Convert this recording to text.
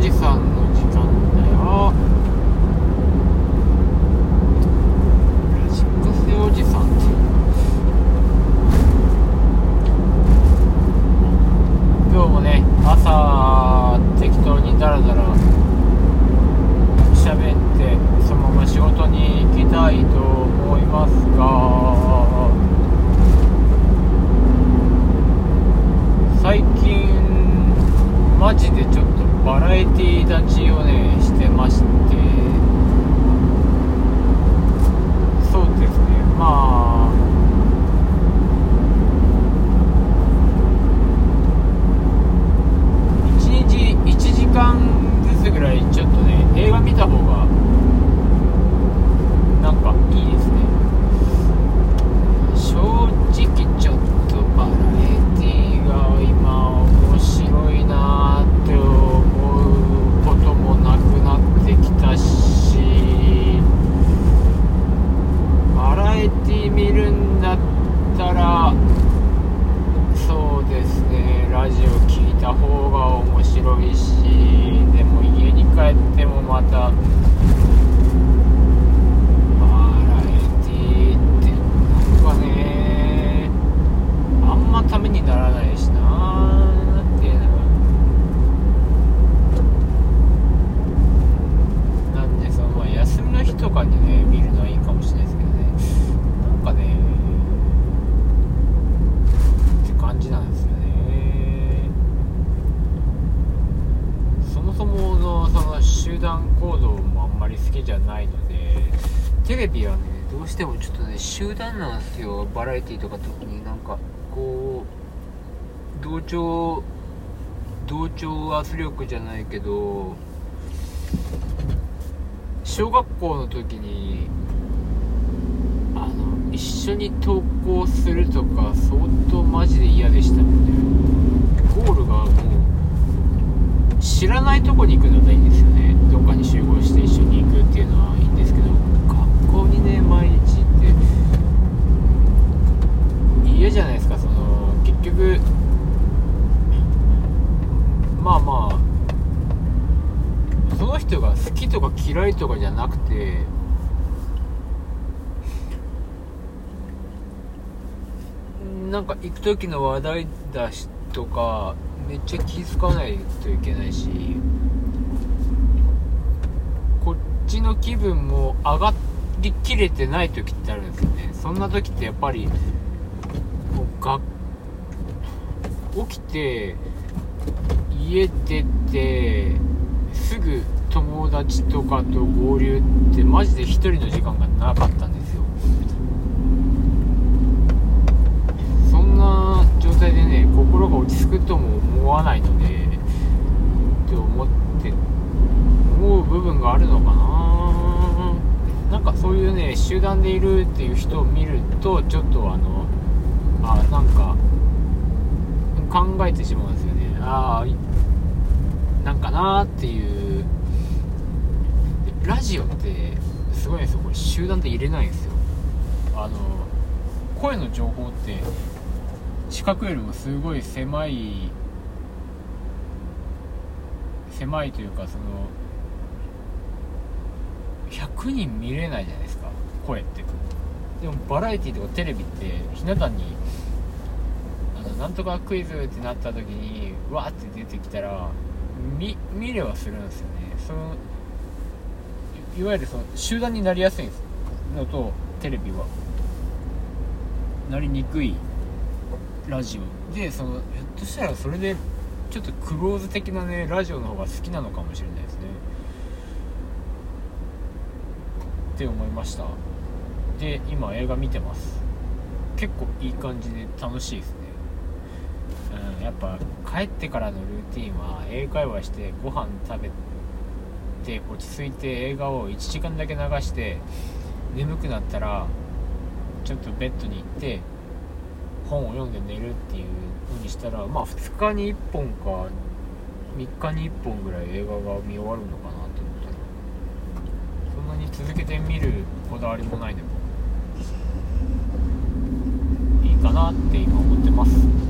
時さんの時間だよラおじさんって今日もね朝適当にダラダラ喋ってそのまま仕事に行きたいと思いますが最近マジでちょっとバラエティー立ちをねしてまして。そうですねまあ。一日1時間ずつぐらいちょっとね映画見た方がそうですね。ラジオ聞いた方が面白いしでも家に帰ってもまたバラエティーってなんかねあんまためにならないしな。なんでその休みの日とかにね見るのはいいかもしれないですね。集団行動もあんまり好きじゃないのでテレビはねどうしてもちょっとね集団なんですよ。バラエティーとか特になんかこう同調同調圧力じゃないけど小学校の時にあの一緒に登校するとか相当マジで嫌でしたのでゴールがもう知らないとこに行くのはいいんですよね。どっかに集合して一緒に行くっていうのはいいんですけど。学校にね毎日って嫌じゃないですか。その結局まあまあその人が好きとか嫌いとかじゃなくてなんか行く時の話題だしとかめっちゃ気遣わないといけないしこっちの気分も上がりきれてない時ってあるんですよね。そんな時ってやっぱりこうが起きて家出てすぐ友達とかと合流ってマジで1人の時間がなかったんですよ。そんな状態でね心が落ち着くとも思わないのでって思って思う部分があるのかな。なんかそういうね集団でいるっていう人を見るとちょっとあのあなんか考えてしまうんですよね。ああなんかなーっていう。ラジオってすごいんですよ。これ集団で入れないんですよ。あの声の情報って視覚よりもすごい狭い狭いというかその100人見れないじゃないですか。声って。でもバラエティーとかテレビってひな壇にあのなんとかクイズってなった時にわーって出てきたら見見れはするんですよね。そのいわゆるその集団になりやすいのとテレビは。なりにくいラジオ。でそのひょっとしたらそれでちょっとクローズ的なねラジオの方が好きなのかもしれないですね。って思いました。で今映画見てます。結構いい感じで楽しいですね。うんやっぱ帰ってからのルーティンは英会話してご飯食べて落ち着いて映画を1時間だけ流して眠くなったらちょっとベッドに行って本を読んで寝るっていう風にしたらまあ2日に1本か3日に1本ぐらい映画が見終わるのかなと思ったらそんなに続けて見るこだわりもないでもいいかなって今思ってます。